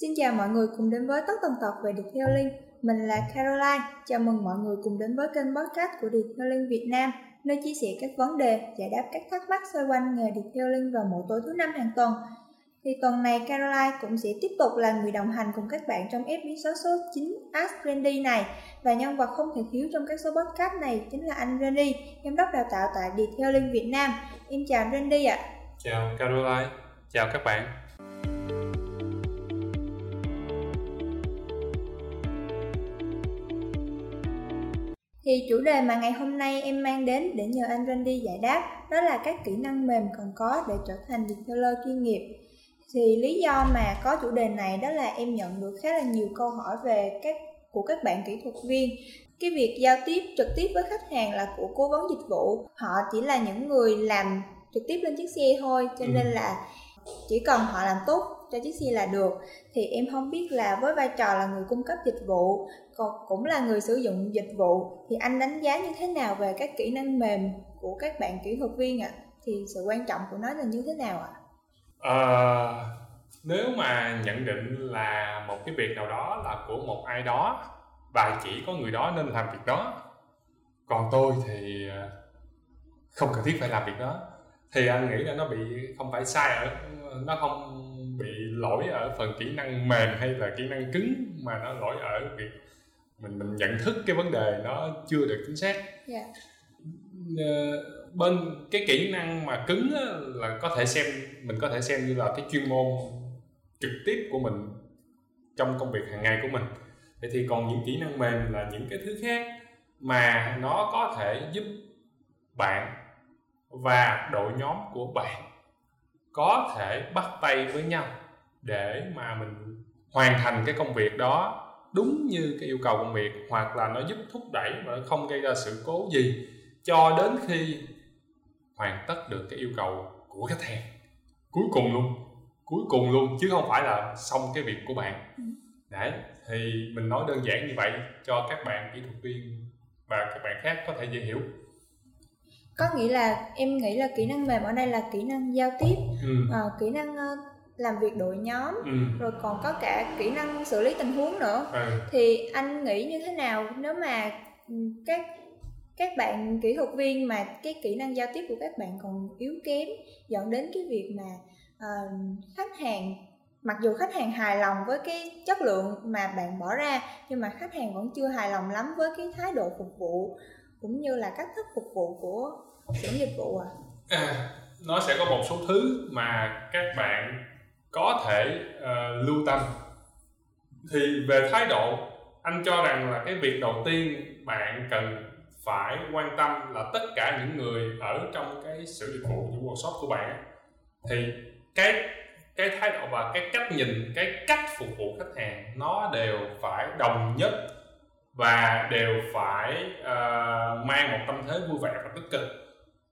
Xin chào mọi người cùng đến với Tất Tần Tật về Detailing. Mình là Caroline. Chào mừng mọi người cùng đến với kênh podcast của Detailing Việt Nam, nơi chia sẻ các vấn đề, giải đáp các thắc mắc xoay quanh nghề Detailing vào mỗi tối thứ năm hàng tuần. Thì tuần này Caroline cũng sẽ tiếp tục là người đồng hành cùng các bạn trong episode số 9 Ask Randy này và nhân vật không thể thiếu trong các số podcast này chính là anh Randy, giám đốc đào tạo tại Detailing Việt Nam. Em chào Randy ạ. À. Chào Caroline, chào các bạn. Thì chủ đề mà ngày hôm nay em mang đến để nhờ anh Randy giải đáp đó là các kỹ năng mềm cần có để trở thành detailer chuyên nghiệp. Thì lý do mà có chủ đề này đó là em nhận được khá là nhiều câu hỏi về các của các bạn kỹ thuật viên cái việc giao tiếp trực tiếp với khách hàng là của cố vấn dịch vụ họ chỉ là những người làm trực tiếp lên chiếc xe thôi cho ừ. nên là chỉ cần họ làm tốt cho chiếc xe là được thì em không biết là với vai trò là người cung cấp dịch vụ còn cũng là người sử dụng dịch vụ thì anh đánh giá như thế nào về các kỹ năng mềm của các bạn kỹ thuật viên ạ à? thì sự quan trọng của nó là như thế nào ạ à? à, nếu mà nhận định là một cái việc nào đó là của một ai đó và chỉ có người đó nên làm việc đó còn tôi thì ờ, không cần thiết phải làm việc đó thì anh nghĩ là nó bị không phải sai ở nó không lỗi ở phần kỹ năng mềm hay là kỹ năng cứng mà nó lỗi ở việc mình mình nhận thức cái vấn đề nó chưa được chính xác yeah. Dạ. Ờ, bên cái kỹ năng mà cứng á, là có thể xem mình có thể xem như là cái chuyên môn trực tiếp của mình trong công việc hàng ngày của mình vậy thì còn những kỹ năng mềm là những cái thứ khác mà nó có thể giúp bạn và đội nhóm của bạn có thể bắt tay với nhau để mà mình hoàn thành cái công việc đó đúng như cái yêu cầu công việc hoặc là nó giúp thúc đẩy mà nó không gây ra sự cố gì cho đến khi hoàn tất được cái yêu cầu của khách hàng cuối cùng luôn cuối cùng luôn chứ không phải là xong cái việc của bạn ừ. đấy thì mình nói đơn giản như vậy cho các bạn kỹ thuật viên và các bạn khác có thể dễ hiểu có nghĩa là em nghĩ là kỹ năng mềm ở đây là kỹ năng giao tiếp ừ. à, kỹ năng uh, làm việc đội nhóm ừ. rồi còn có cả kỹ năng xử lý tình huống nữa ừ. thì anh nghĩ như thế nào nếu mà ừ, các các bạn kỹ thuật viên mà cái kỹ năng giao tiếp của các bạn còn yếu kém dẫn đến cái việc mà uh, khách hàng mặc dù khách hàng hài lòng với cái chất lượng mà bạn bỏ ra nhưng mà khách hàng vẫn chưa hài lòng lắm với cái thái độ phục vụ cũng như là cách thức phục vụ của xưởng dịch vụ à? à nó sẽ có một số thứ mà các bạn có thể uh, lưu tâm. Thì về thái độ anh cho rằng là cái việc đầu tiên bạn cần phải quan tâm là tất cả những người ở trong cái sự dịch vụ những workshop của bạn thì cái cái thái độ và cái cách nhìn cái cách phục vụ khách hàng nó đều phải đồng nhất và đều phải uh, mang một tâm thế vui vẻ và tích cực.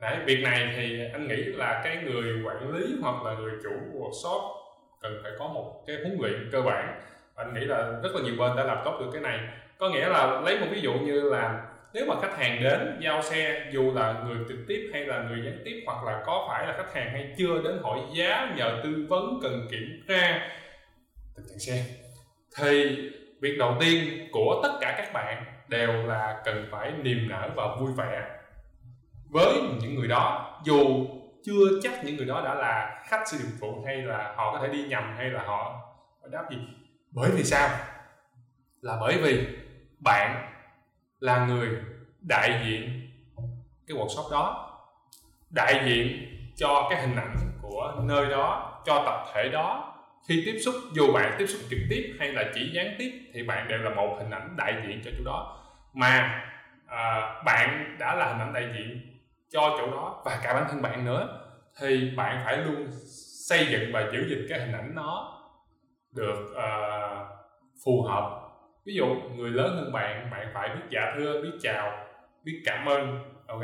Đấy, việc này thì anh nghĩ là cái người quản lý hoặc là người chủ workshop cần phải có một cái huấn luyện cơ bản. Anh nghĩ là rất là nhiều bên đã làm tốt được cái này. Có nghĩa là lấy một ví dụ như là nếu mà khách hàng đến giao xe, dù là người trực tiếp hay là người gián tiếp, hoặc là có phải là khách hàng hay chưa đến hỏi giá nhờ tư vấn cần kiểm tra tình trạng xe, thì việc đầu tiên của tất cả các bạn đều là cần phải niềm nở và vui vẻ với những người đó. Dù chưa chắc những người đó đã là khách sử dụng phụ hay là họ có thể đi nhầm hay là họ đáp gì. Bởi vì sao? Là bởi vì bạn là người đại diện cái workshop đó đại diện cho cái hình ảnh của nơi đó cho tập thể đó. Khi tiếp xúc dù bạn tiếp xúc trực tiếp hay là chỉ gián tiếp thì bạn đều là một hình ảnh đại diện cho chỗ đó. Mà à, bạn đã là hình ảnh đại diện cho chỗ đó và cả bản thân bạn nữa thì bạn phải luôn xây dựng và giữ gìn cái hình ảnh nó được uh, phù hợp ví dụ người lớn hơn bạn bạn phải biết dạ thưa biết chào biết cảm ơn ok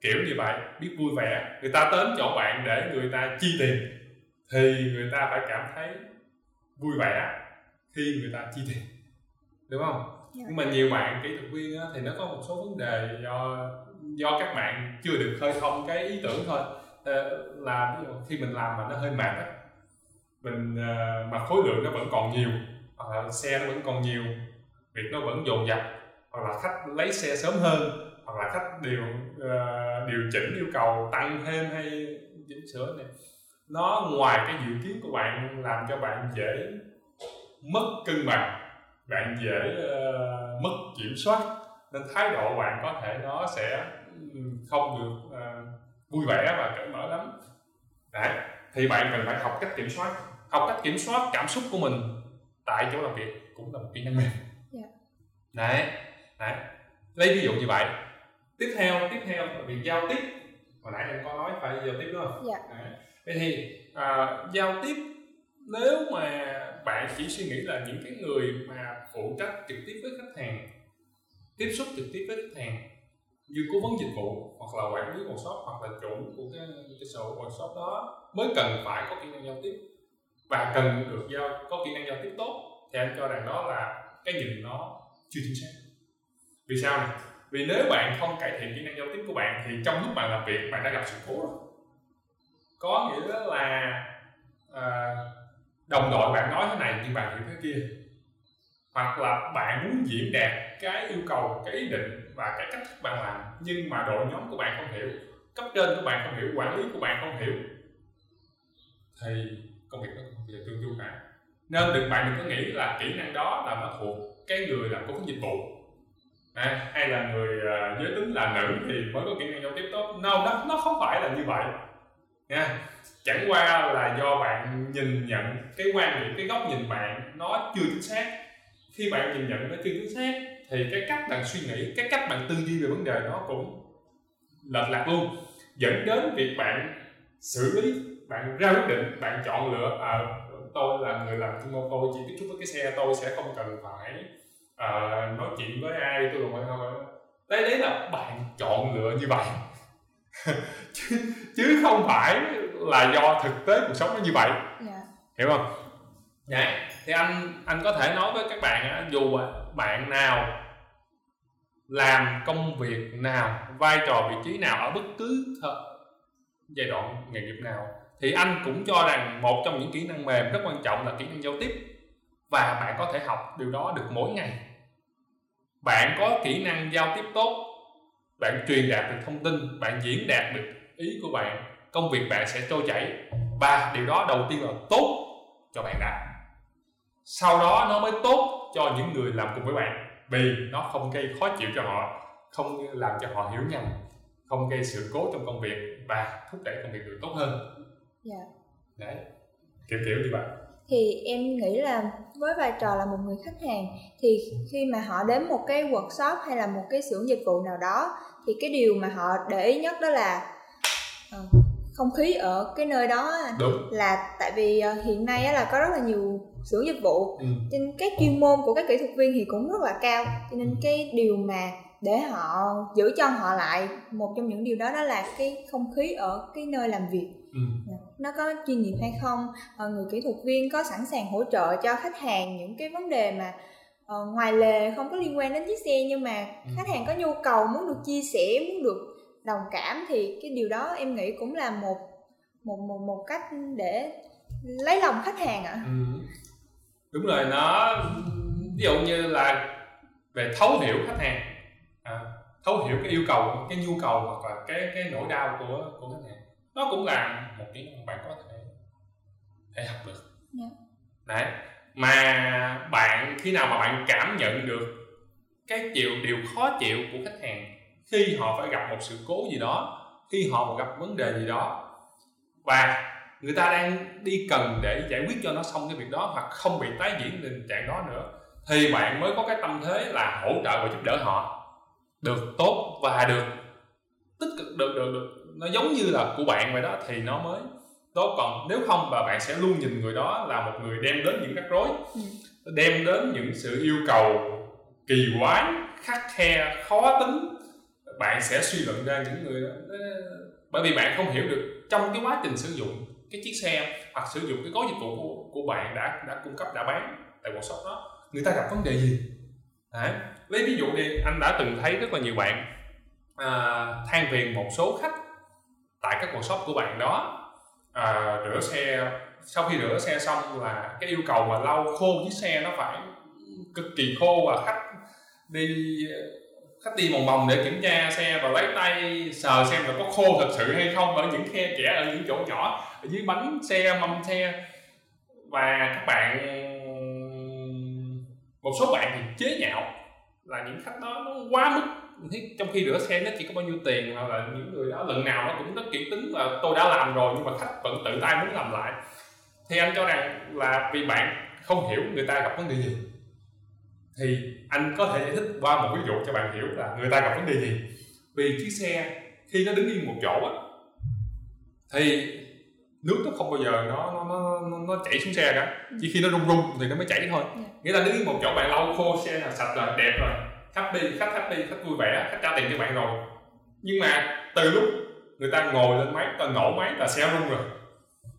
kiểu như vậy biết vui vẻ người ta đến chỗ bạn để người ta chi tiền thì người ta phải cảm thấy vui vẻ khi người ta chi tiền đúng không yeah. Dạ. nhưng mà nhiều bạn kỹ thuật viên á, thì nó có một số vấn đề do do các bạn chưa được khơi thông cái ý tưởng thôi. Ờ, là ví dụ khi mình làm mà nó hơi mệt á mình ờ, mà khối lượng nó vẫn còn nhiều hoặc là xe nó vẫn còn nhiều việc nó vẫn dồn dập hoặc là khách lấy xe sớm hơn hoặc là khách điều uh, điều chỉnh yêu cầu tăng thêm hay chỉnh sửa này. Nó ngoài cái dự kiến của bạn làm cho bạn dễ mất cân bằng bạn dễ uh, mất kiểm soát nên thái độ bạn có thể nó sẽ không được uh, vui vẻ và cởi mở lắm đấy thì bạn cần phải học cách kiểm soát học cách kiểm soát cảm xúc của mình tại chỗ làm việc cũng là một kỹ năng mềm yeah. đấy đấy lấy ví dụ như vậy tiếp theo tiếp theo là việc giao tiếp hồi nãy em có nói phải giao tiếp đúng không dạ. đấy. vậy thì à, giao tiếp nếu mà bạn chỉ suy nghĩ là những cái người mà phụ trách trực tiếp với khách hàng tiếp xúc trực tiếp với khách hàng như cố vấn dịch vụ hoặc là quản lý workshop hoặc là chủ của cái cái sở workshop đó mới cần phải có kỹ năng giao tiếp. Và cần được giao có kỹ năng giao tiếp tốt thì anh cho rằng đó là cái nhìn nó chưa chính xác. Vì sao này vì nếu bạn không cải thiện kỹ năng giao tiếp của bạn thì trong lúc bạn làm việc bạn đã gặp sự cố rồi. Có nghĩa là à, đồng đội bạn nói thế này nhưng bạn hiểu thế kia hoặc là bạn muốn diễn đạt cái yêu cầu cái ý định và cái cách thức bạn làm nhưng mà đội nhóm của bạn không hiểu cấp trên của bạn không hiểu quản lý của bạn không hiểu thì công việc nó không bao giờ tương du cả. Nên đừng bạn đừng có nghĩ là kỹ năng đó là nó thuộc cái người làm cung dịch vụ. À, hay là người uh, giới tính là nữ thì mới có kỹ năng giao tiếp tốt. No, nó nó không phải là như vậy. Nha chẳng qua là do bạn nhìn nhận cái quan điểm cái góc nhìn bạn nó chưa chính xác khi bạn nhìn nhận nó chưa chính xác thì cái cách bạn suy nghĩ cái cách bạn tư duy về vấn đề nó cũng lệch lạc luôn. Dẫn đến việc bạn xử lý bạn ra quyết định bạn chọn lựa à, tôi là người làm chuyên môn tôi chỉ tiếp xúc với cái xe tôi sẽ không cần phải uh, nói chuyện với ai tôi còn không đấy đấy là bạn chọn lựa như vậy. Chứ, chứ không phải là do thực tế cuộc sống nó như vậy. Yeah. Dạ. hiểu không? Dạ thì anh anh có thể nói với các bạn dù bạn nào làm công việc nào, vai trò vị trí nào ở bất cứ giai đoạn nghề nghiệp nào, thì anh cũng cho rằng một trong những kỹ năng mềm rất quan trọng là kỹ năng giao tiếp. Và bạn có thể học điều đó được mỗi ngày. Bạn có kỹ năng giao tiếp tốt, bạn truyền đạt được thông tin, bạn diễn đạt được ý của bạn, công việc bạn sẽ trôi chảy. Và điều đó đầu tiên là tốt cho bạn đã sau đó nó mới tốt cho những người làm cùng với bạn vì nó không gây khó chịu cho họ không làm cho họ hiểu nhầm không gây sự cố trong công việc và thúc đẩy công việc được tốt hơn. Dạ. Đấy kiểu kiểu như vậy. Thì em nghĩ là với vai trò là một người khách hàng thì khi mà họ đến một cái workshop hay là một cái xưởng dịch vụ nào đó thì cái điều mà họ để ý nhất đó là uh, không khí ở cái nơi đó Đúng. là tại vì uh, hiện nay là có rất là nhiều xưởng dịch vụ ừ. trên cái chuyên môn của các kỹ thuật viên thì cũng rất là cao cho nên cái điều mà để họ giữ cho họ lại một trong những điều đó đó là cái không khí ở cái nơi làm việc ừ. Dạ. nó có chuyên nghiệp hay không ờ, người kỹ thuật viên có sẵn sàng hỗ trợ cho khách hàng những cái vấn đề mà uh, ngoài lề không có liên quan đến chiếc xe nhưng mà ừ. khách hàng có nhu cầu muốn được chia sẻ muốn được đồng cảm thì cái điều đó em nghĩ cũng là một một một một cách để lấy lòng khách hàng ạ à. ừ. đúng rồi nó ví dụ như là về thấu hiểu khách hàng à, thấu hiểu cái yêu cầu cái nhu cầu hoặc là cái cái nỗi đau của của khách hàng nó cũng là một kỹ năng bạn có thể thể học được yeah. Dạ. đấy mà bạn khi nào mà bạn cảm nhận được cái chịu điều khó chịu của khách hàng khi họ phải gặp một sự cố gì đó khi họ gặp vấn đề gì đó và người ta đang đi cần để giải quyết cho nó xong cái việc đó hoặc không bị tái diễn tình trạng đó nữa thì bạn mới có cái tâm thế là hỗ trợ và giúp đỡ họ. Được tốt và được tích cực được được được. Nó giống như là của bạn vậy đó thì nó mới tốt. Còn nếu không và bạn sẽ luôn nhìn người đó là một người đem đến những rắc rối ừ. đem đến những sự yêu cầu kỳ quái khắc khe khó tính bạn sẽ suy luận ra những người đó bởi vì bạn không hiểu được trong cái quá trình sử dụng cái chiếc xe hoặc sử dụng cái gói dịch vụ của, của bạn đã đã cung cấp đã bán tại workshop đó người ta gặp vấn đề gì Đấy. lấy ví dụ đi anh đã từng thấy rất là nhiều bạn à, than phiền một số khách tại các workshop của bạn đó à, rửa xe sau khi rửa xe xong là cái yêu cầu mà lau khô chiếc xe nó phải cực kỳ khô và khách đi khách đi vòng vòng để kiểm tra xe và lấy tay sờ xem là có khô thật sự hay không ở những khe kẽ ở những chỗ nhỏ, ở dưới bánh xe, mâm xe. Và các bạn, một số bạn thì chế nhạo là những khách đó nó quá mức. Trong khi rửa xe nó chỉ có bao nhiêu tiền hoặc là những người đó, lần nào nó cũng rất kỹ tính là tôi đã làm rồi, nhưng mà khách vẫn tự tay muốn làm lại. Thì anh cho rằng là vì bạn không hiểu người ta gặp vấn đề gì thì anh có thể giải thích qua một ví dụ cho bạn hiểu là người ta gặp vấn đề gì vì chiếc xe khi nó đứng yên một chỗ á thì nước nó không bao giờ nó nó nó nó chảy xuống xe cả chỉ khi nó rung rung thì nó mới chảy thôi. Dạ. nghĩa là đứng yên một chỗ bạn lau khô xe là sạch rồi đẹp rồi khách đi khách khách đi khách vui vẻ khách trả tiền cho bạn rồi nhưng mà từ lúc người ta ngồi lên máy ta nổ máy là xe rung rồi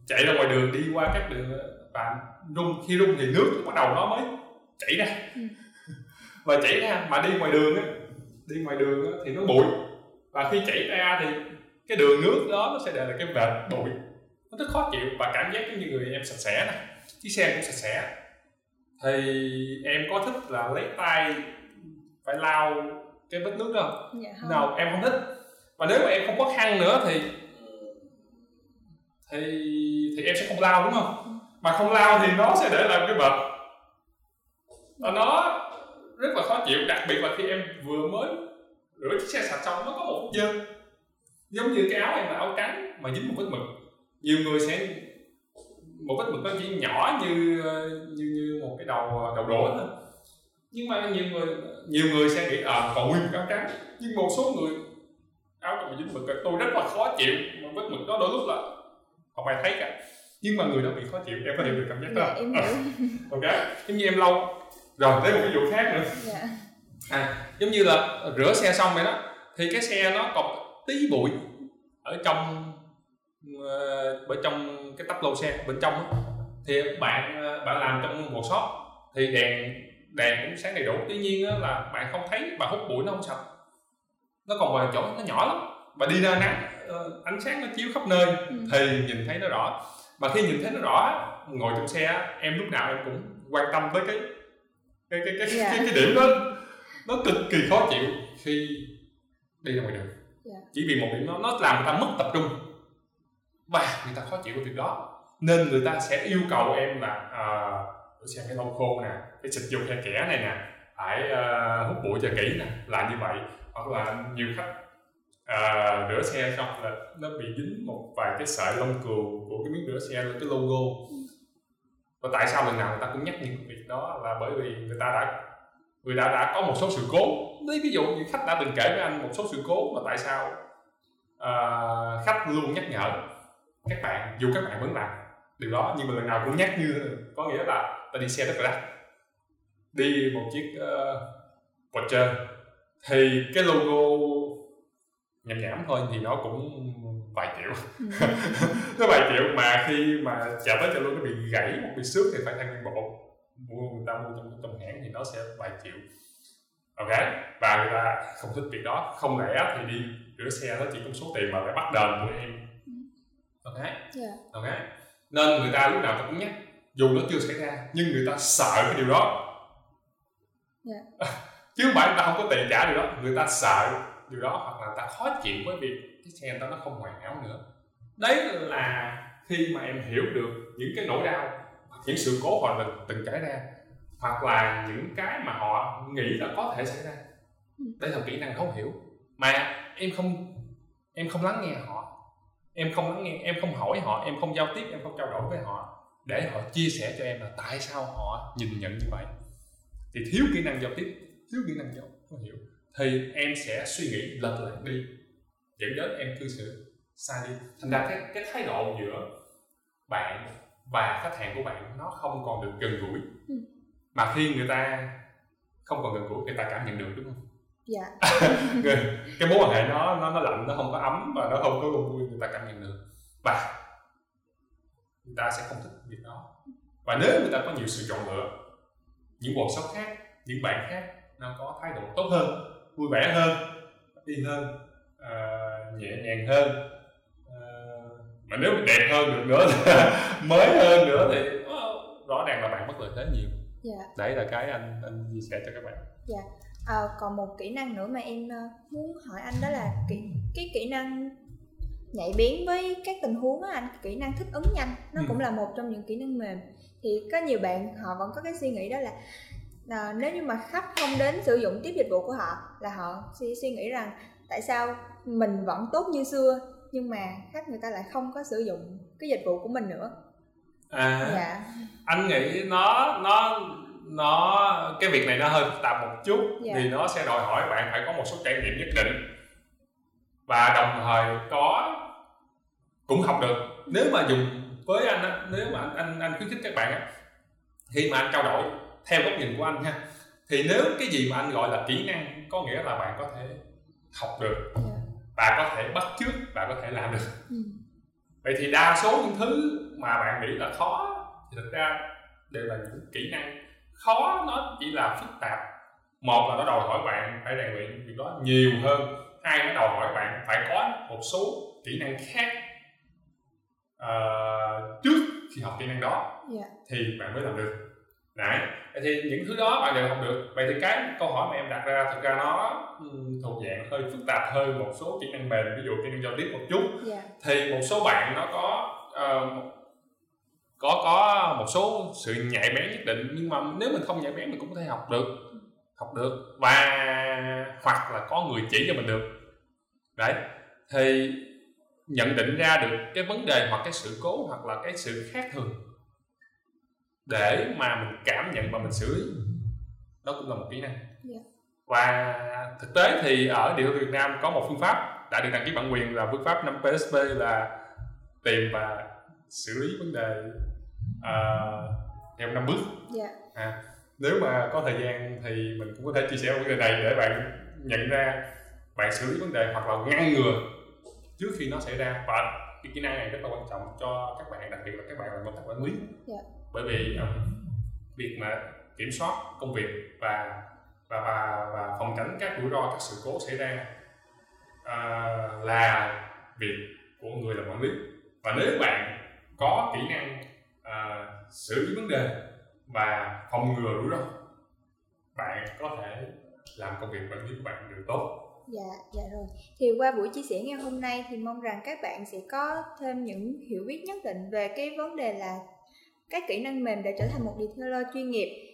chạy ra ngoài đường đi qua các đường và rung khi rung thì nước bắt đầu nó mới chảy ra ừ. Và chảy ra mà đi ngoài đường á đi ngoài đường á, thì nó bụi. Và khi chảy ra thì cái đường nước đó nó sẽ để là cái vệt bụi. Nó rất khó chịu và cảm giác giống như người em sạch sẽ nè chiếc xe cũng sạch sẽ. Thì em có thích là lấy tay phải lau cái vết nước đó không? Dạ không. nào em không thích. Và nếu mà em không có khăn nữa thì thì thì em sẽ không lau đúng không? Ừ. mà không lau thì nó sẽ để lại cái vệt. Và nó rất là khó chịu đặc biệt là khi em vừa mới rửa chiếc xe sạch xong nó có một dơ giống như cái áo em là áo trắng mà dính một vết mực. Nhiều người sẽ một vết mực nó chỉ nhỏ như như như một cái đầu đầu đũa thôi. Nhưng mà nhiều người nhiều người sẽ nghĩ à còn nguyên áo trắng. Nhưng một số người áo còn dính mực tôi rất là khó chịu mà vết mực đó đôi lúc là không ai thấy cả. Nhưng mà người đó bị khó chịu em có hiểu được cảm giác đó. Dạ, em hiểu. ok giống như em lâu rồi tới một ví dụ khác nữa dạ. à giống như là rửa xe xong vậy đó thì cái xe nó còn tí bụi ở trong ở trong cái tắp lô xe bên trong đó. thì bạn ờ, bạn làm trong một shop thì đèn đèn cũng sáng đầy đủ tuy nhiên là bạn không thấy và hút bụi nó không sạch nó còn vài chỗ nó nhỏ lắm và đi ra nắng uh, ánh sáng nó chiếu khắp nơi ừ. thì nhìn thấy nó rõ mà khi nhìn thấy nó rõ ngồi trong xe em lúc nào em cũng quan tâm tới cái cái cái cái, yeah. Dạ. cái, cái điểm đó nó cực kỳ khó chịu khi đi ra ngoài đường yeah. Dạ. chỉ vì một điểm đó nó làm người ta mất tập trung và người ta khó chịu với việc đó nên người ta sẽ yêu cầu em là uh, xem cái lau khô nè cái xịt dùng khe kẽ này nè phải uh, hút bụi cho kỹ nè là như vậy hoặc là nhiều khách uh, rửa xe xong là nó bị dính một vài cái sợi lông cừu của cái miếng rửa xe lên cái logo và tại sao lần nào người ta cũng nhắc những việc đó là bởi vì người ta đã người ta đã có một số sự cố. Lấy ví dụ như khách đã từng kể với anh một số sự cố mà tại sao uh, khách luôn nhắc nhở các bạn dù các bạn vẫn làm điều đó nhưng mà lần nào cũng nhắc như có nghĩa là ta đi xe rất là đắt đi một chiếc uh, Porsche thì cái logo nhảm nhảm thôi thì nó cũng vài triệu ừ. nó vài triệu mà khi mà chạm tới cho luôn nó bị gãy một bị xước thì phải thay nguyên bộ mua người ta mua trong trong hãng thì nó sẽ vài triệu ok và người ta không thích việc đó không lẽ thì đi rửa xe nó chỉ có số tiền mà phải bắt đền của em ok yeah. Dạ. ok nên người ta lúc nào cũng nhắc dù nó chưa xảy ra nhưng người ta sợ cái điều đó yeah. Dạ. chứ người ta không có tiền trả điều đó người ta sợ điều đó hoặc là ta khó chịu với việc cái xe đó ta nó không hoàn hảo nữa. Đấy là khi mà em hiểu được những cái nỗi đau, những sự cố họ từng từng trải ra, hoặc là những cái mà họ nghĩ là có thể xảy ra. Đấy đây là kỹ năng thấu hiểu. Mà em không em không lắng nghe họ. Em không lắng nghe, em không hỏi họ, em không giao tiếp, em không trao đổi với họ để họ chia sẻ cho em là tại sao họ nhìn nhận như vậy. Thì thiếu kỹ năng giao tiếp, thiếu kỹ năng giao hiểu, thì em sẽ suy nghĩ lật lại đi dẫn đến em cư xử sai đi. Thành ra cái cái thái độ giữa bạn và khách hàng của bạn nó không còn được gần gũi. Ừ. mà khi người ta không còn gần gũi người ta cảm nhận được đúng không? Dạ. Cái mối quan hệ nó nó nó lạnh nó không có ấm và nó không có vui người ta cảm nhận được. Và người ta sẽ không thích việc đó. Và nếu người ta có nhiều sự chọn lựa những workshop khác những bạn khác nó có thái độ tốt hơn vui vẻ hơn yên hơn uh, nhẹ nhàng hơn. Uh, mà nếu đẹp hơn được nữa mới hơn nữa thì rõ ràng là bạn mất lợi thế nhiều. Dạ. đấy là cái anh anh chia sẻ cho các bạn. Dạ. À, còn một kỹ năng nữa mà em ờ, muốn hỏi anh đó là kỹ cái kỹ năng nhạy bén với các tình huống á anh kỹ năng thích ứng nhanh nó ừ. cũng là một trong những kỹ năng mềm. Thì có nhiều bạn họ vẫn có cái suy nghĩ đó là là nếu như mà khách không đến sử dụng tiếp dịch vụ của họ là họ suy, suy nghĩ rằng tại sao mình vẫn tốt như xưa nhưng mà khách người ta lại không có sử dụng cái dịch vụ của mình nữa à dạ. anh nghĩ nó nó nó cái việc này nó hơi phức tạp một chút dạ. thì nó sẽ đòi hỏi bạn phải có một số trải nghiệm nhất định và đồng thời có cũng học được nếu mà dùng với anh á nếu mà anh anh, anh khuyến khích các bạn á khi mà anh trao đổi theo góc nhìn của anh ha thì nếu cái gì mà anh gọi là kỹ năng có nghĩa là bạn có thể học được yeah. Bạn có thể bắt chước bạn có thể làm được ừ. vậy thì đa số những thứ mà bạn nghĩ là khó thì thực ra đều là những kỹ năng khó nó chỉ là phức tạp một là nó đòi hỏi bạn phải rèn luyện việc đó nhiều hơn hai nó đòi hỏi bạn phải có một số kỹ năng khác uh, trước khi học kỹ năng đó yeah. Dạ. thì bạn mới làm được đấy thì những thứ đó bạn đều học được vậy thì cái câu hỏi mà em đặt ra thực ra nó thuộc dạng hơi phức tạp hơn một số kỹ năng mềm ví dụ kỹ năng giao tiếp một chút yeah. Dạ. thì một số bạn nó có uh, có có một số sự nhạy bén nhất định nhưng mà nếu mình không nhạy bén mình cũng có thể học được học được và hoặc là có người chỉ cho mình được đấy thì nhận định ra được cái vấn đề hoặc cái sự cố hoặc là cái sự khác thường để mà mình cảm nhận và mình xử lý đó cũng là một kỹ năng yeah. Dạ. và thực tế thì ở địa phương Việt Nam có một phương pháp đã được đăng ký bản quyền là phương pháp 5 PSP là tìm và xử lý vấn đề uh, theo năm bước yeah. Dạ. à, nếu mà có thời gian thì mình cũng có thể chia sẻ vấn đề này để bạn nhận ra bạn xử lý vấn đề hoặc là ngăn ngừa trước khi nó xảy ra và cái kỹ năng này rất là quan trọng cho các bạn đặc biệt là các bạn làm công tác quản lý yeah. Bởi vì um, việc mà kiểm soát công việc và và và, và phòng tránh các rủi ro các sự cố xảy ra uh, là việc của người làm quản lý và nếu bạn có kỹ năng uh, xử lý vấn đề và phòng ngừa rủi ro bạn có thể làm công việc quản lý của bạn được tốt Dạ, dạ rồi. Thì qua buổi chia sẻ ngày hôm nay thì mong rằng các bạn sẽ có thêm những hiểu biết nhất định về cái vấn đề là các kỹ năng mềm để trở thành một detailer chuyên nghiệp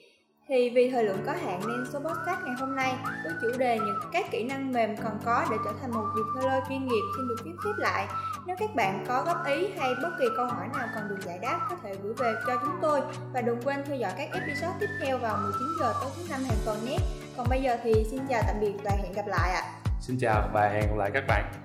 thì vì thời lượng có hạn nên số podcast ngày hôm nay với chủ đề những các kỹ năng mềm còn có để trở thành một detailer chuyên nghiệp xin được viết tiếp lại. Nếu các bạn có góp ý hay bất kỳ câu hỏi nào còn được giải đáp, có thể gửi về cho chúng tôi và đừng quên theo dõi các episode tiếp theo vào 19 giờ tối thứ năm hàng tuần nhé. Còn bây giờ thì xin chào tạm biệt và hẹn gặp lại ạ. À. Xin chào và hẹn gặp lại các bạn.